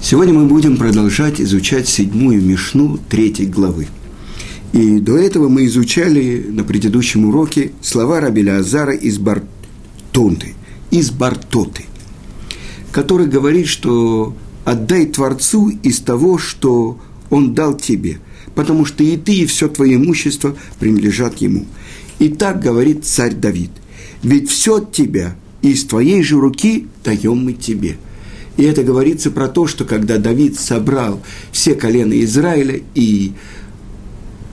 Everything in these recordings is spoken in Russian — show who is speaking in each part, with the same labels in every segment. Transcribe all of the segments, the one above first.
Speaker 1: Сегодня мы будем продолжать изучать седьмую Мишну третьей главы. И до этого мы изучали на предыдущем уроке слова Рабеля Азара из Бартонты, из Бартоты, который говорит, что отдай Творцу из того, что Он дал тебе, потому что и ты, и все твое имущество принадлежат Ему. И так говорит царь Давид, ведь все от тебя, и из твоей же руки даем мы тебе – и это говорится про то, что когда Давид собрал все колена Израиля и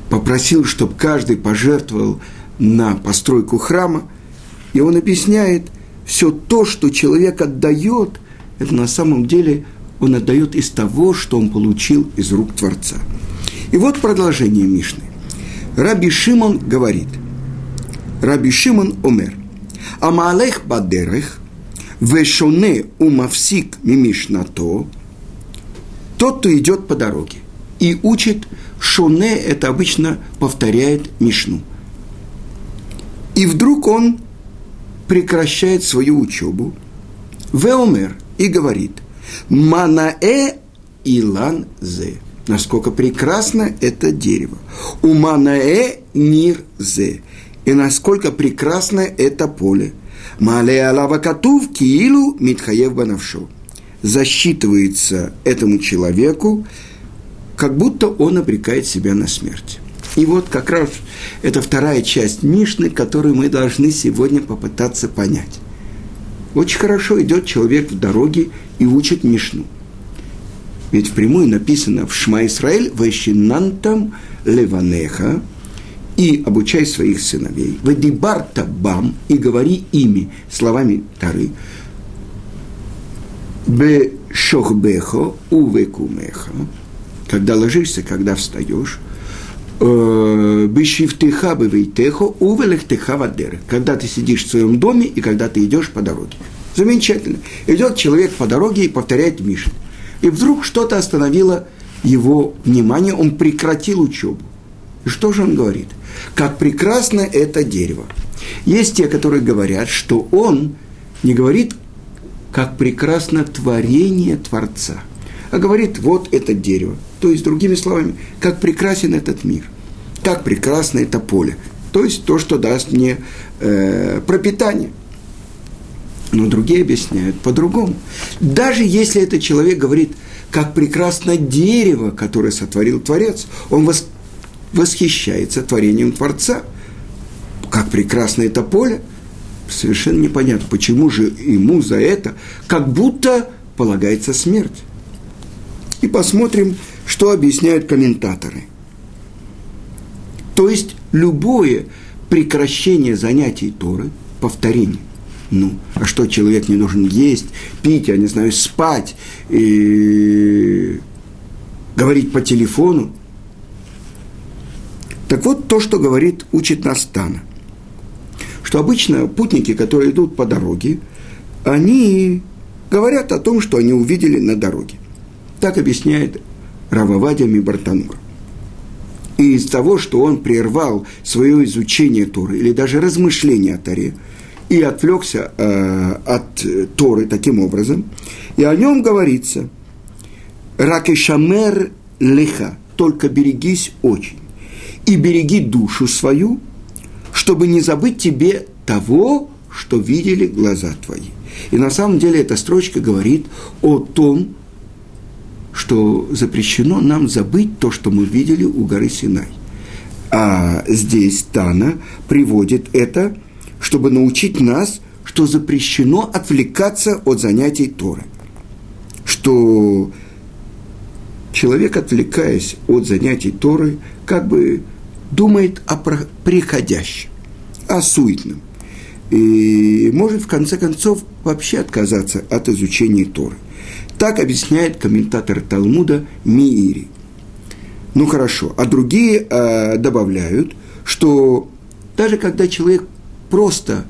Speaker 1: попросил, чтобы каждый пожертвовал на постройку храма, и он объясняет, все то, что человек отдает, это на самом деле он отдает из того, что он получил из рук Творца. И вот продолжение Мишны. Раби Шимон говорит, Раби Шимон умер, Амалех бадерех, Вешоне умавсик мимишнато, тот, кто идет по дороге и учит шоне, это обычно повторяет мишну. И вдруг он прекращает свою учебу, Веомер, и говорит, Манаэ Илан Зе. Насколько прекрасно это дерево. У Манаэ Нир Зе. И насколько прекрасно это поле – Мале алава катув киилу митхаев банавшу. Засчитывается этому человеку, как будто он обрекает себя на смерть. И вот как раз это вторая часть Мишны, которую мы должны сегодня попытаться понять. Очень хорошо идет человек в дороге и учит Мишну. Ведь впрямую написано в Шма Исраэль «Ващинантам леванеха» и обучай своих сыновей. Вадибарта бам и говори ими, словами Тары. Бе шохбехо увекумеха. Когда ложишься, когда встаешь. «Э, Бешифтеха бевейтехо увелехтеха вадер. Когда ты сидишь в своем доме и когда ты идешь по дороге. Замечательно. Идет человек по дороге и повторяет Мишин. И вдруг что-то остановило его внимание, он прекратил учебу. И что же он говорит? Как прекрасно это дерево. Есть те, которые говорят, что он не говорит, как прекрасно творение Творца, а говорит, вот это дерево. То есть, другими словами, как прекрасен этот мир, как прекрасно это поле. То есть, то, что даст мне э, пропитание. Но другие объясняют по-другому. Даже если этот человек говорит, как прекрасно дерево, которое сотворил Творец, он вос, восхищается творением Творца. Как прекрасно это поле. Совершенно непонятно, почему же ему за это как будто полагается смерть. И посмотрим, что объясняют комментаторы. То есть любое прекращение занятий Торы, повторение. Ну, а что, человек не должен есть, пить, я не знаю, спать, и говорить по телефону? Так вот, то, что говорит, учит нас Тана. Что обычно путники, которые идут по дороге, они говорят о том, что они увидели на дороге. Так объясняет Рававадия Мибартанур. И из того, что он прервал свое изучение Торы или даже размышление о Торе, и отвлекся э, от Торы таким образом, и о нем говорится «Ракешамер леха» – «Только берегись очень» и береги душу свою, чтобы не забыть тебе того, что видели глаза твои. И на самом деле эта строчка говорит о том, что запрещено нам забыть то, что мы видели у горы Синай. А здесь Тана приводит это, чтобы научить нас, что запрещено отвлекаться от занятий Торы. Что человек, отвлекаясь от занятий Торы, как бы думает о приходящем, о суетном. И может, в конце концов, вообще отказаться от изучения Торы. Так объясняет комментатор Талмуда Миири. Ну хорошо, а другие э, добавляют, что даже когда человек просто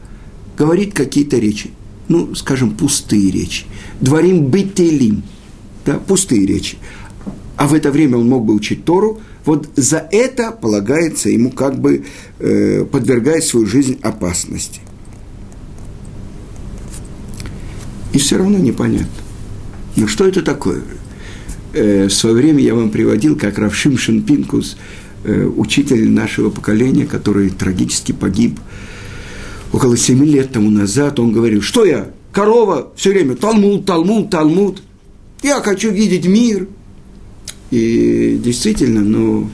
Speaker 1: говорит какие-то речи, ну, скажем, пустые речи, дворим бетелим, да, пустые речи, а в это время он мог бы учить Тору – вот за это полагается ему как бы э, подвергать свою жизнь опасности. И все равно непонятно. Ну что это такое? э, в свое время я вам приводил, как Равшим Шинпинкус, э, учитель нашего поколения, который трагически погиб около семи лет тому назад, он говорил, что я, корова, все время Талмуд, Талмуд, Талмуд, я хочу видеть мир. И действительно, ну,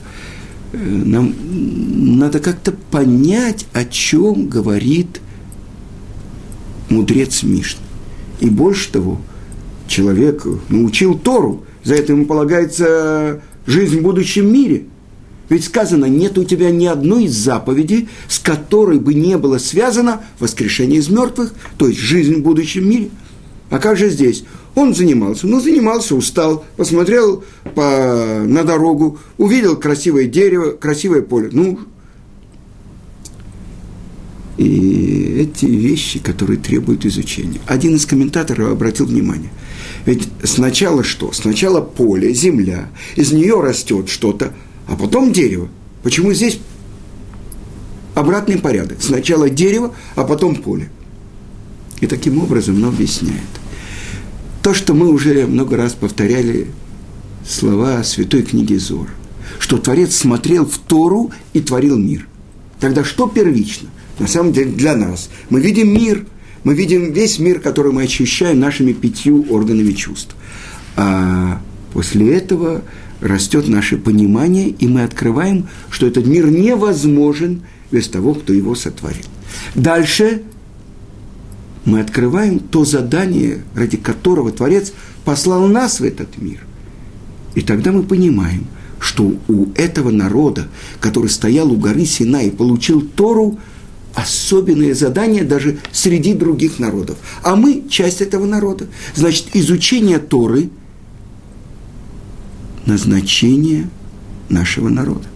Speaker 1: э, нам надо как-то понять, о чем говорит мудрец Мишны. И больше того, человек научил Тору, за это ему полагается жизнь в будущем мире. Ведь сказано, нет у тебя ни одной из заповедей, с которой бы не было связано воскрешение из мертвых, то есть жизнь в будущем мире. А как же здесь? Он занимался, ну, занимался, устал, посмотрел по, на дорогу, увидел красивое дерево, красивое поле. Ну, и эти вещи, которые требуют изучения. Один из комментаторов обратил внимание. Ведь сначала что? Сначала поле, земля, из нее растет что-то, а потом дерево. Почему здесь обратный порядок? Сначала дерево, а потом поле. И таким образом он объясняет. То, что мы уже много раз повторяли слова святой книги Зор, что Творец смотрел в Тору и творил мир. Тогда что первично? на самом деле для нас. Мы видим мир, мы видим весь мир, который мы ощущаем нашими пятью органами чувств. А после этого растет наше понимание, и мы открываем, что этот мир невозможен без того, кто его сотворил. Дальше мы открываем то задание, ради которого Творец послал нас в этот мир. И тогда мы понимаем, что у этого народа, который стоял у горы Сина и получил Тору, особенное задание даже среди других народов. А мы часть этого народа. Значит, изучение Торы – назначение нашего народа.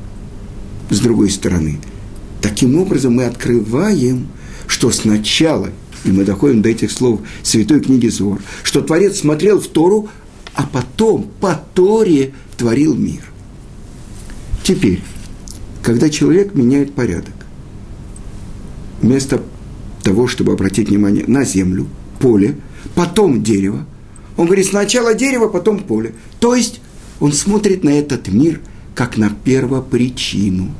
Speaker 1: С другой стороны, таким образом мы открываем, что сначала, и мы доходим до этих слов Святой книги Зор, что Творец смотрел в Тору, а потом по Торе творил мир. Теперь, когда человек меняет порядок, вместо того, чтобы обратить внимание на землю, поле, потом дерево. Он говорит, сначала дерево, потом поле. То есть он смотрит на этот мир как на первопричину.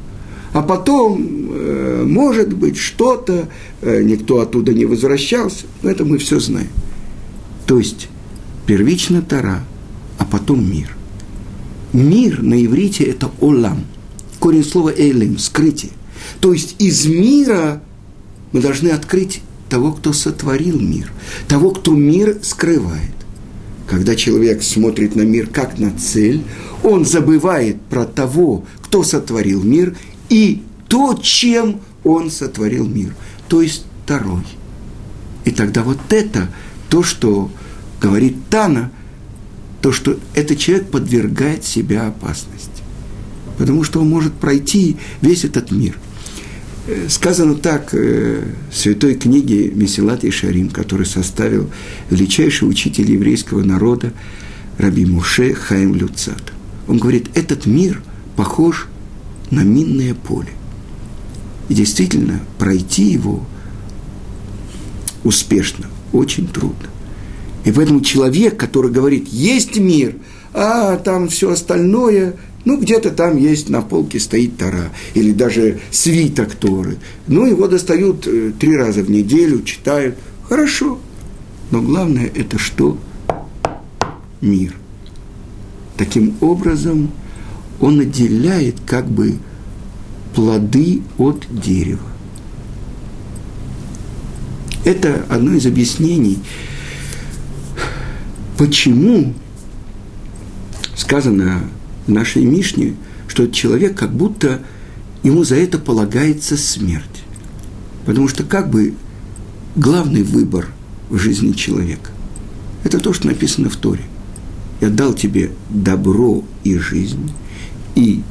Speaker 1: А потом, э, может быть, что-то, э, никто оттуда не возвращался, но это мы все знаем. То есть первично Тара, а потом мир. Мир на иврите – это олам. Корень слова «элим» – скрытие. То есть из мира – мы должны открыть того, кто сотворил мир, того, кто мир скрывает. Когда человек смотрит на мир как на цель, он забывает про того, кто сотворил мир, и то, чем он сотворил мир, то есть второй. И тогда вот это, то, что говорит Тана, то, что этот человек подвергает себя опасности. Потому что он может пройти весь этот мир – Сказано так э, в святой книге Месилат и Шарим, который составил величайший учитель еврейского народа Раби Муше Хаим Люцат. Он говорит, этот мир похож на минное поле. И действительно, пройти его успешно очень трудно. И поэтому человек, который говорит, есть мир, а там все остальное ну, где-то там есть, на полке стоит Тара, или даже свиток Торы. Ну, его достают э, три раза в неделю, читают. Хорошо. Но главное – это что? Мир. Таким образом, он отделяет как бы плоды от дерева. Это одно из объяснений, почему сказано в нашей Мишне, что человек как будто ему за это полагается смерть. Потому что как бы главный выбор в жизни человека – это то, что написано в Торе. Я дал тебе добро и жизнь, и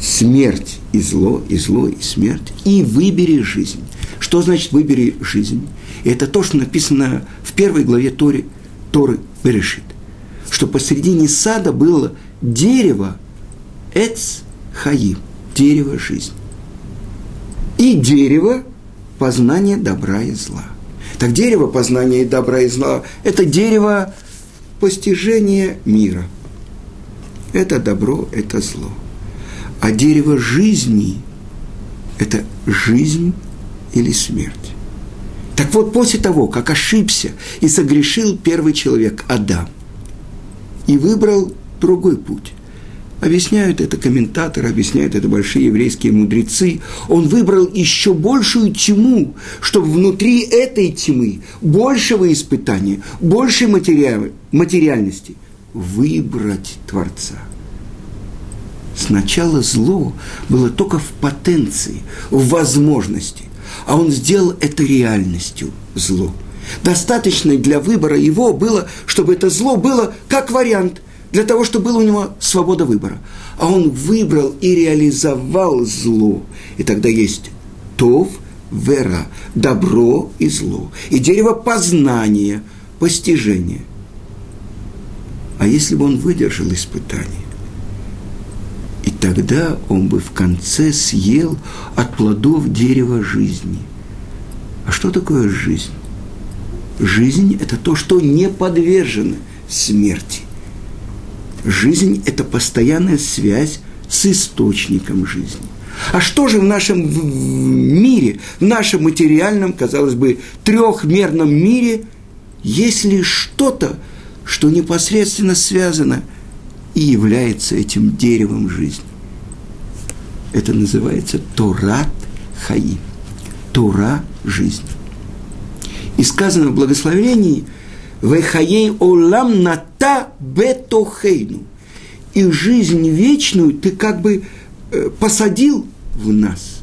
Speaker 1: смерть и зло, и зло, и смерть, и выбери жизнь. Что значит выбери жизнь? это то, что написано в первой главе Торы, Торы Берешит что посредине сада было дерево Эц Хаим, дерево жизни. И дерево познания добра и зла. Так дерево познания добра и зла – это дерево постижения мира. Это добро, это зло. А дерево жизни – это жизнь или смерть. Так вот, после того, как ошибся и согрешил первый человек, Адам, и выбрал другой путь, Объясняют это комментаторы, объясняют это большие еврейские мудрецы. Он выбрал еще большую тьму, чтобы внутри этой тьмы, большего испытания, большей материал, материальности, выбрать Творца. Сначала зло было только в потенции, в возможности, а он сделал это реальностью зло. Достаточно для выбора его было, чтобы это зло было как вариант – для того, чтобы была у него свобода выбора. А он выбрал и реализовал зло. И тогда есть тов, вера, добро и зло. И дерево познания, постижения. А если бы он выдержал испытание, и тогда он бы в конце съел от плодов дерева жизни. А что такое жизнь? Жизнь – это то, что не подвержено смерти. Жизнь – это постоянная связь с источником жизни. А что же в нашем мире, в нашем материальном, казалось бы, трехмерном мире, если что-то, что непосредственно связано и является этим деревом жизни? Это называется Торат Хаим. Тора – жизнь. И сказано в благословении – Вехаей олам ната бетохейну. И жизнь вечную ты как бы э, посадил в нас.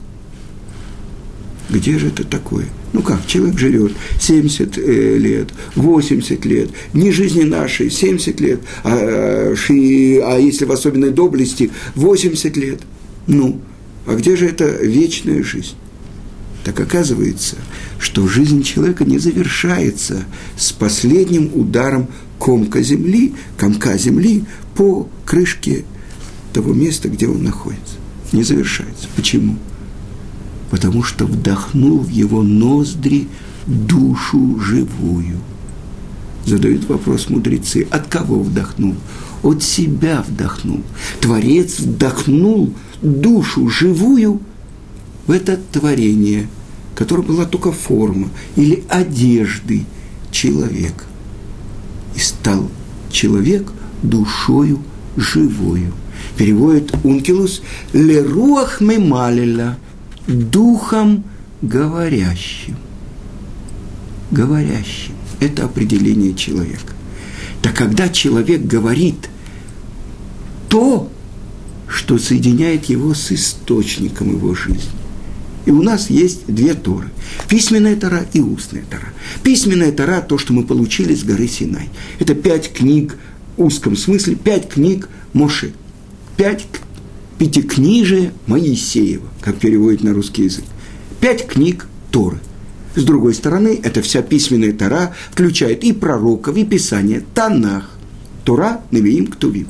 Speaker 1: Где же это такое? Ну как, человек живет 70 э, лет, 80 лет, не жизни нашей, 70 лет, а, а если в особенной доблести, 80 лет. Ну, а где же эта вечная жизнь? Так оказывается, что жизнь человека не завершается с последним ударом комка земли, комка земли по крышке того места, где он находится. Не завершается. Почему? Потому что вдохнул в его ноздри душу живую. Задают вопрос мудрецы, от кого вдохнул? От себя вдохнул. Творец вдохнул душу живую в это творение – которая была только форма или одежды человека. И стал человек душою живою. Переводит Ункилус «Леруах мемалиля» – духом говорящим. Говорящим. Это определение человека. Так когда человек говорит то, что соединяет его с источником его жизни, и у нас есть две Торы. Письменная Тора и устная Тора. Письменная Тора – то, что мы получили с горы Синай. Это пять книг в узком смысле, пять книг Моше. Пять пятикнижие Моисеева, как переводит на русский язык. Пять книг Торы. С другой стороны, эта вся письменная Тора включает и пророков, и писания, Танах, Тора, Навиим, Ктувим.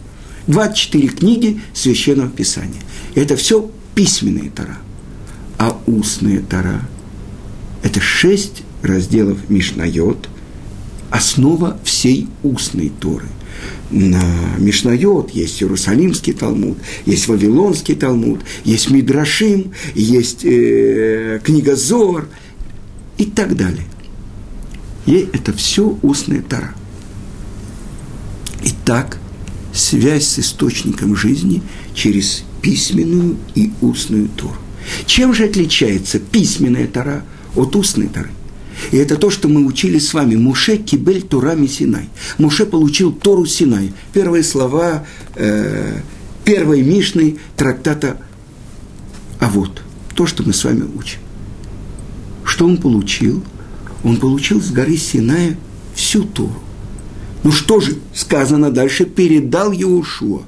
Speaker 1: 24 книги Священного Писания. Это все письменная Тора а устная Тара. Это шесть разделов Мишнайот, основа всей устной Торы. На Мишнайот есть Иерусалимский Талмуд, есть Вавилонский Талмуд, есть Мидрашим, есть э, книга Зор и так далее. И это все устная Тара. Итак, связь с источником жизни через письменную и устную Тору. Чем же отличается письменная Тора от устной Торы? И это то, что мы учили с вами. Муше кибель Турами Синай. Муше получил Тору Синай. Первые слова э, первой Мишны трактата А вот то, что мы с вами учим. Что он получил? Он получил с горы Синая всю Тору. Ну что же сказано дальше? Передал Иошуа.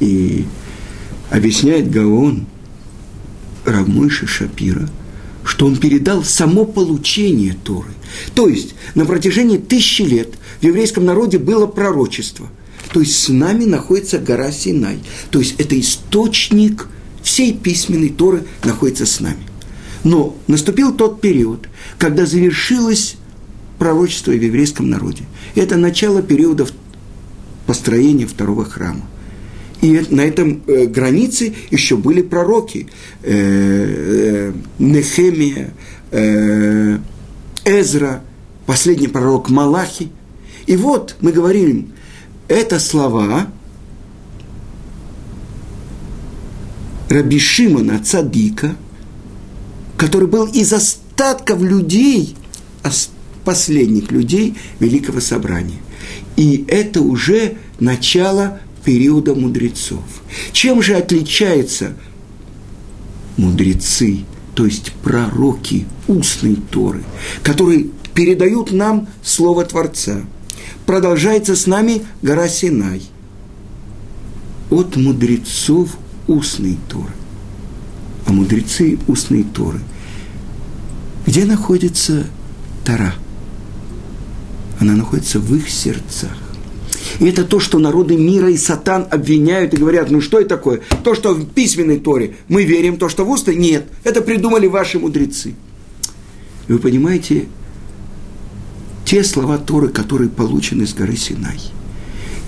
Speaker 1: И объясняет Гаон – Рамыша Шапира, что он передал само получение Торы. То есть на протяжении тысячи лет в еврейском народе было пророчество. То есть с нами находится гора Синай. То есть это источник всей письменной Торы находится с нами. Но наступил тот период, когда завершилось пророчество в еврейском народе. Это начало периода построения второго храма. И на этом э, границе еще были пророки. Э, э, Нехемия, э, Эзра, последний пророк Малахи. И вот мы говорим, это слова Раби Шимона Цадика, который был из остатков людей, последних людей Великого Собрания. И это уже начало периода мудрецов. Чем же отличаются мудрецы, то есть пророки устной Торы, которые передают нам Слово Творца? Продолжается с нами гора Синай. От мудрецов устной Торы. А мудрецы устной Торы. Где находится Тора? Она находится в их сердцах. И это то, что народы мира и сатан обвиняют и говорят, ну что это такое? То, что в письменной Торе мы верим, то, что в устной, нет. Это придумали ваши мудрецы. И вы понимаете, те слова Торы, которые получены с горы Синай.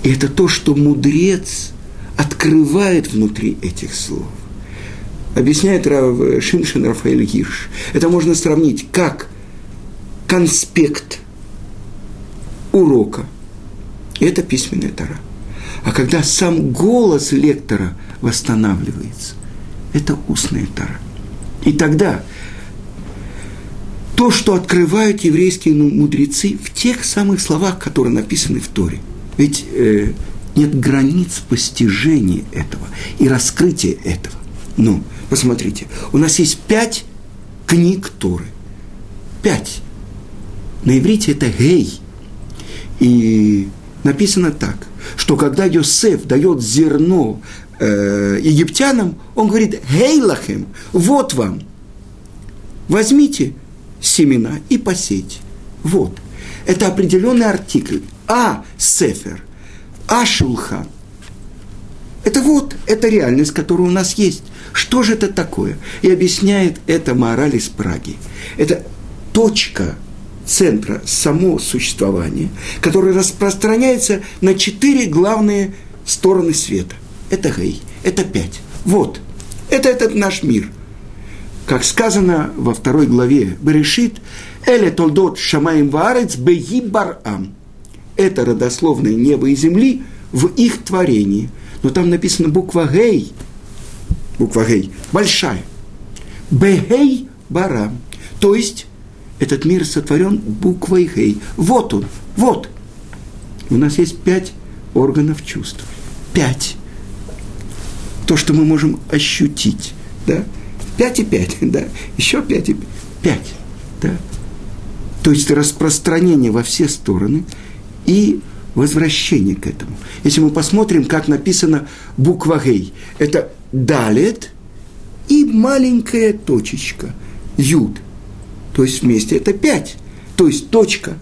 Speaker 1: И это то, что мудрец открывает внутри этих слов. Объясняет Рав Шиншин Рафаэль Гирш. Это можно сравнить как конспект урока – это письменная тара. А когда сам голос лектора восстанавливается, это устная тара. И тогда то, что открывают еврейские мудрецы в тех самых словах, которые написаны в Торе. Ведь э, нет границ постижения этого и раскрытия этого. Ну, посмотрите, у нас есть пять книг Торы. Пять. На иврите это гей. И написано так, что когда Йосеф дает зерно э, египтянам, он говорит, «Гейлахем, вот вам, возьмите семена и посейте». Вот. Это определенный артикль. А сефер, а шулхан. Это вот, это реальность, которая у нас есть. Что же это такое? И объясняет это мораль из Праги. Это точка центра само существование, которое распространяется на четыре главные стороны света. Это гей, это пять. Вот, это этот наш мир. Как сказано во второй главе Берешит, «Эле толдот шамаем ваарец беги барам». Это родословное небо и земли в их творении. Но там написано буква гей, буква гей, большая. Бегей барам. То есть этот мир сотворен буквой Гей. Вот он, вот. У нас есть пять органов чувств. Пять. То, что мы можем ощутить. Да? Пять и пять, да. Еще пять и пять. Да? То есть распространение во все стороны и возвращение к этому. Если мы посмотрим, как написано буква Гей, это далет и маленькая точечка, юд – то есть вместе это пять. То есть точка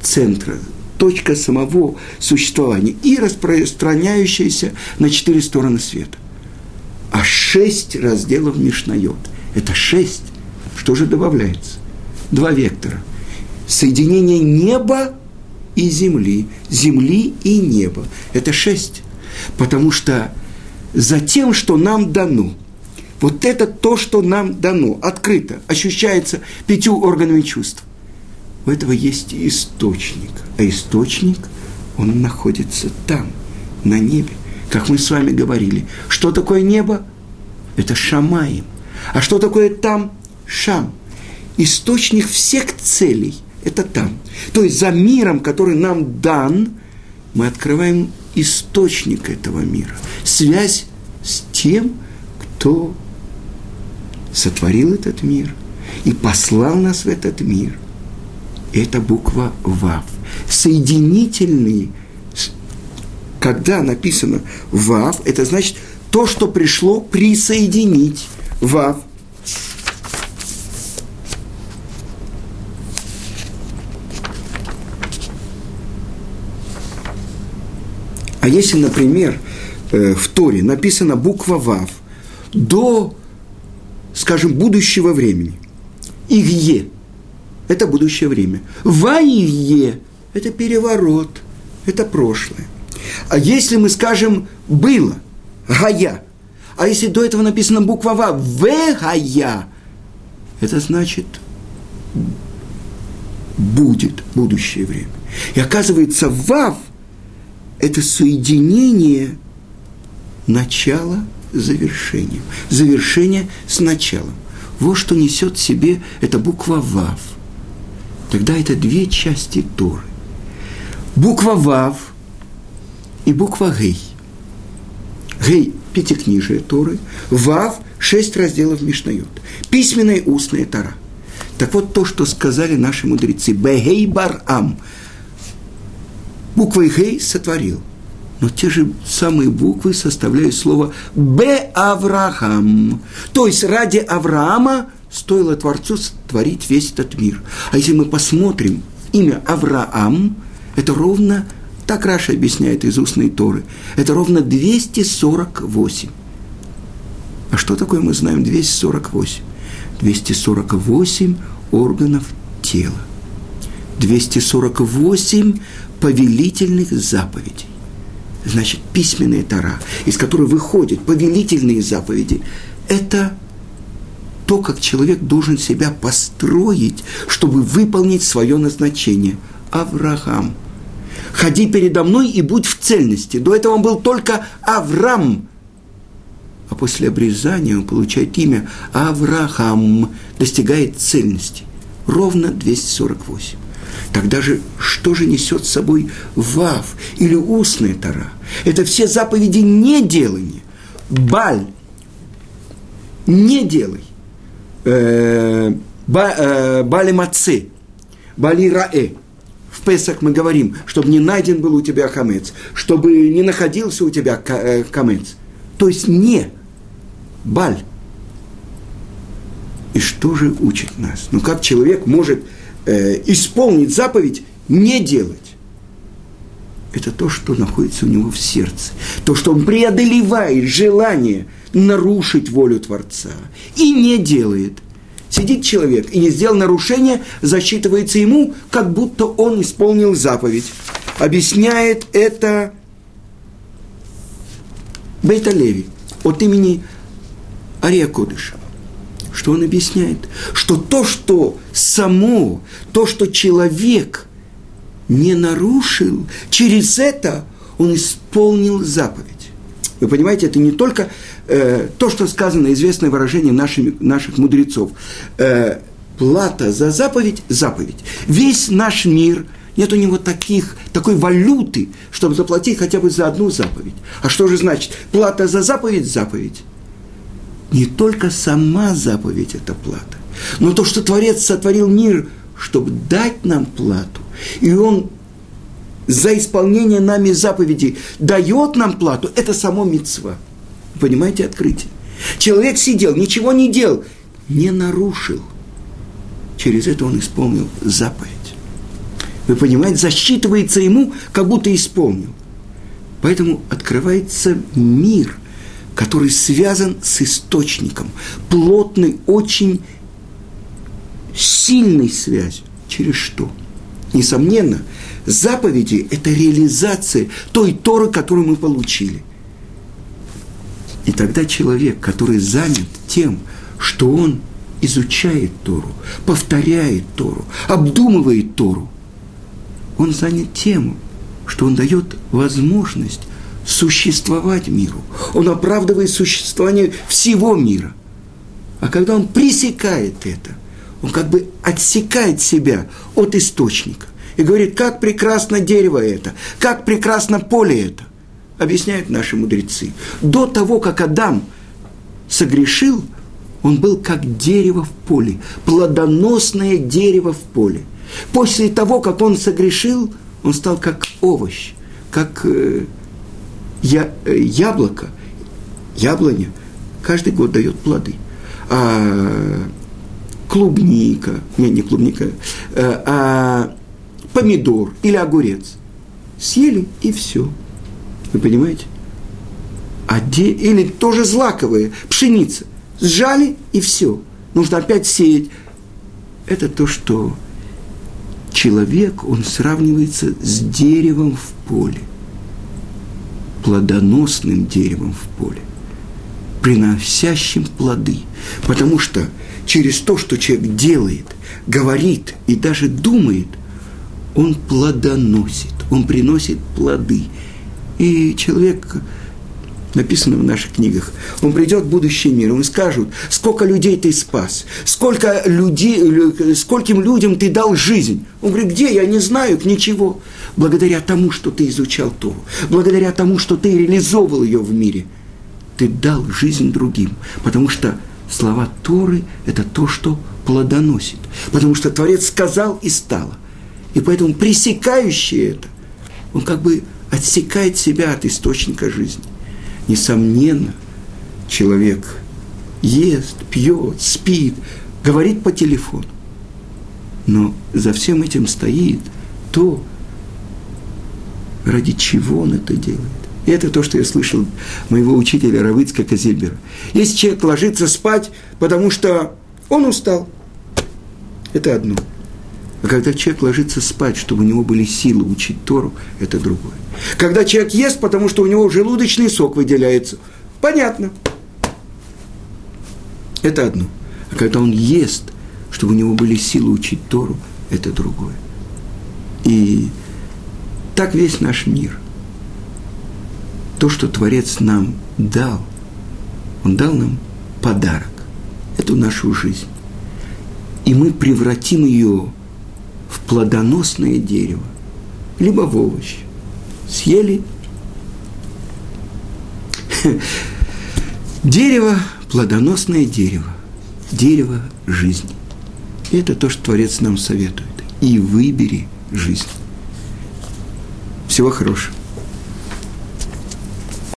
Speaker 1: центра, точка самого существования и распространяющаяся на четыре стороны света. А шесть разделов Мишнайот. Это шесть. Что же добавляется? Два вектора. Соединение неба и земли. Земли и неба. Это шесть. Потому что за тем, что нам дано – вот это то, что нам дано, открыто, ощущается пятью органами чувств. У этого есть источник. А источник, он находится там, на небе. Как мы с вами говорили. Что такое небо? Это Шамаем. А что такое там? Шам. Источник всех целей – это там. То есть за миром, который нам дан, мы открываем источник этого мира. Связь с тем, кто сотворил этот мир и послал нас в этот мир. Это буква Вав. Соединительный, когда написано Вав, это значит то, что пришло присоединить. Вав. А если, например, э, в Торе написана буква Вав, до скажем, будущего времени. Игье. – это будущее время. Ваие – это переворот, это прошлое. А если мы скажем «было», «гая», а если до этого написана буква «ва», «вегая», это значит будет будущее время. И оказывается, «вав» – это соединение начала завершением. Завершение с началом. Вот что несет в себе эта буква «вав». Тогда это две части Торы. Буква «вав» и буква «гей». «Гей» – пятикнижие Торы, «вав» – шесть разделов Мишнайот. Письменная и устная Тора. Так вот то, что сказали наши мудрецы. «Бегей барам» буквой «гей» сотворил. Но те же самые буквы составляют слово «б Авраам». То есть ради Авраама стоило Творцу творить весь этот мир. А если мы посмотрим, имя Авраам – это ровно, так Раша объясняет из устной Торы, это ровно 248. А что такое мы знаем 248? 248 органов тела. 248 повелительных заповедей. Значит, письменная Тара, из которой выходят повелительные заповеди, это то, как человек должен себя построить, чтобы выполнить свое назначение. Авраам. Ходи передо мной и будь в цельности. До этого он был только Авраам. А после обрезания он получает имя Авраам, достигает цельности. Ровно 248. Тогда же что же несет с собой вав или устная тара? Это все заповеди не делания. Баль, не делай. Э, э, Бали маце, бали раэ. В Песах мы говорим, чтобы не найден был у тебя хамец, чтобы не находился у тебя э, камец. То есть не баль. И что же учит нас? Ну как человек может э, исполнить заповедь, не делать. Это то, что находится у него в сердце. То, что он преодолевает желание нарушить волю Творца и не делает. Сидит человек и не сделал нарушение, засчитывается ему, как будто он исполнил заповедь. Объясняет это Бейта Леви от имени Ария Кодыша что он объясняет? Что то, что само, то, что человек не нарушил, через это он исполнил заповедь. Вы понимаете, это не только э, то, что сказано, известное выражение нашими, наших мудрецов. Э, плата за заповедь – заповедь. Весь наш мир – нет у него таких, такой валюты, чтобы заплатить хотя бы за одну заповедь. А что же значит? Плата за заповедь – заповедь не только сама заповедь – это плата, но то, что Творец сотворил мир, чтобы дать нам плату. И Он за исполнение нами заповедей дает нам плату, это само мецва. Понимаете открытие? Человек сидел, ничего не делал, не нарушил. Через это он исполнил заповедь. Вы понимаете, засчитывается ему, как будто исполнил. Поэтому открывается мир – который связан с источником, плотной, очень сильной связью. Через что? Несомненно, заповеди – это реализация той Торы, которую мы получили. И тогда человек, который занят тем, что он изучает Тору, повторяет Тору, обдумывает Тору, он занят тем, что он дает возможность существовать миру. Он оправдывает существование всего мира. А когда он пресекает это, он как бы отсекает себя от источника и говорит, как прекрасно дерево это, как прекрасно поле это. Объясняют наши мудрецы. До того, как Адам согрешил, он был как дерево в поле, плодоносное дерево в поле. После того, как он согрешил, он стал как овощ, как э, я, э, яблоко, яблоня каждый год дает плоды. А клубника, не, не клубника, э, а помидор или огурец съели и все. Вы понимаете? А де, или тоже злаковые, пшеница. Сжали и все. Нужно опять сеять. Это то, что человек, он сравнивается с деревом в поле, плодоносным деревом в поле, приносящим плоды. Потому что через то, что человек делает, говорит и даже думает, он плодоносит, он приносит плоды. И человек написано в наших книгах. Он придет в будущий мир, ему скажут, сколько людей ты спас, сколько людей, скольким людям ты дал жизнь. Он говорит, где, я не знаю, ничего. Благодаря тому, что ты изучал Тору, благодаря тому, что ты реализовывал ее в мире, ты дал жизнь другим. Потому что слова Торы – это то, что плодоносит. Потому что Творец сказал и стало. И поэтому пресекающий это, он как бы отсекает себя от источника жизни несомненно, человек ест, пьет, спит, говорит по телефону. Но за всем этим стоит то, ради чего он это делает. И это то, что я слышал моего учителя Равыцка Казильбера. Если человек ложится спать, потому что он устал, это одно. А когда человек ложится спать, чтобы у него были силы учить Тору, это другое. Когда человек ест, потому что у него желудочный сок выделяется. Понятно. Это одно. А когда он ест, чтобы у него были силы учить Тору, это другое. И так весь наш мир. То, что Творец нам дал, Он дал нам подарок, эту нашу жизнь. И мы превратим ее в плодоносное дерево, либо в овощи съели. Дерево, плодоносное дерево, дерево жизни. Это то, что Творец нам советует. И выбери жизнь. Всего хорошего.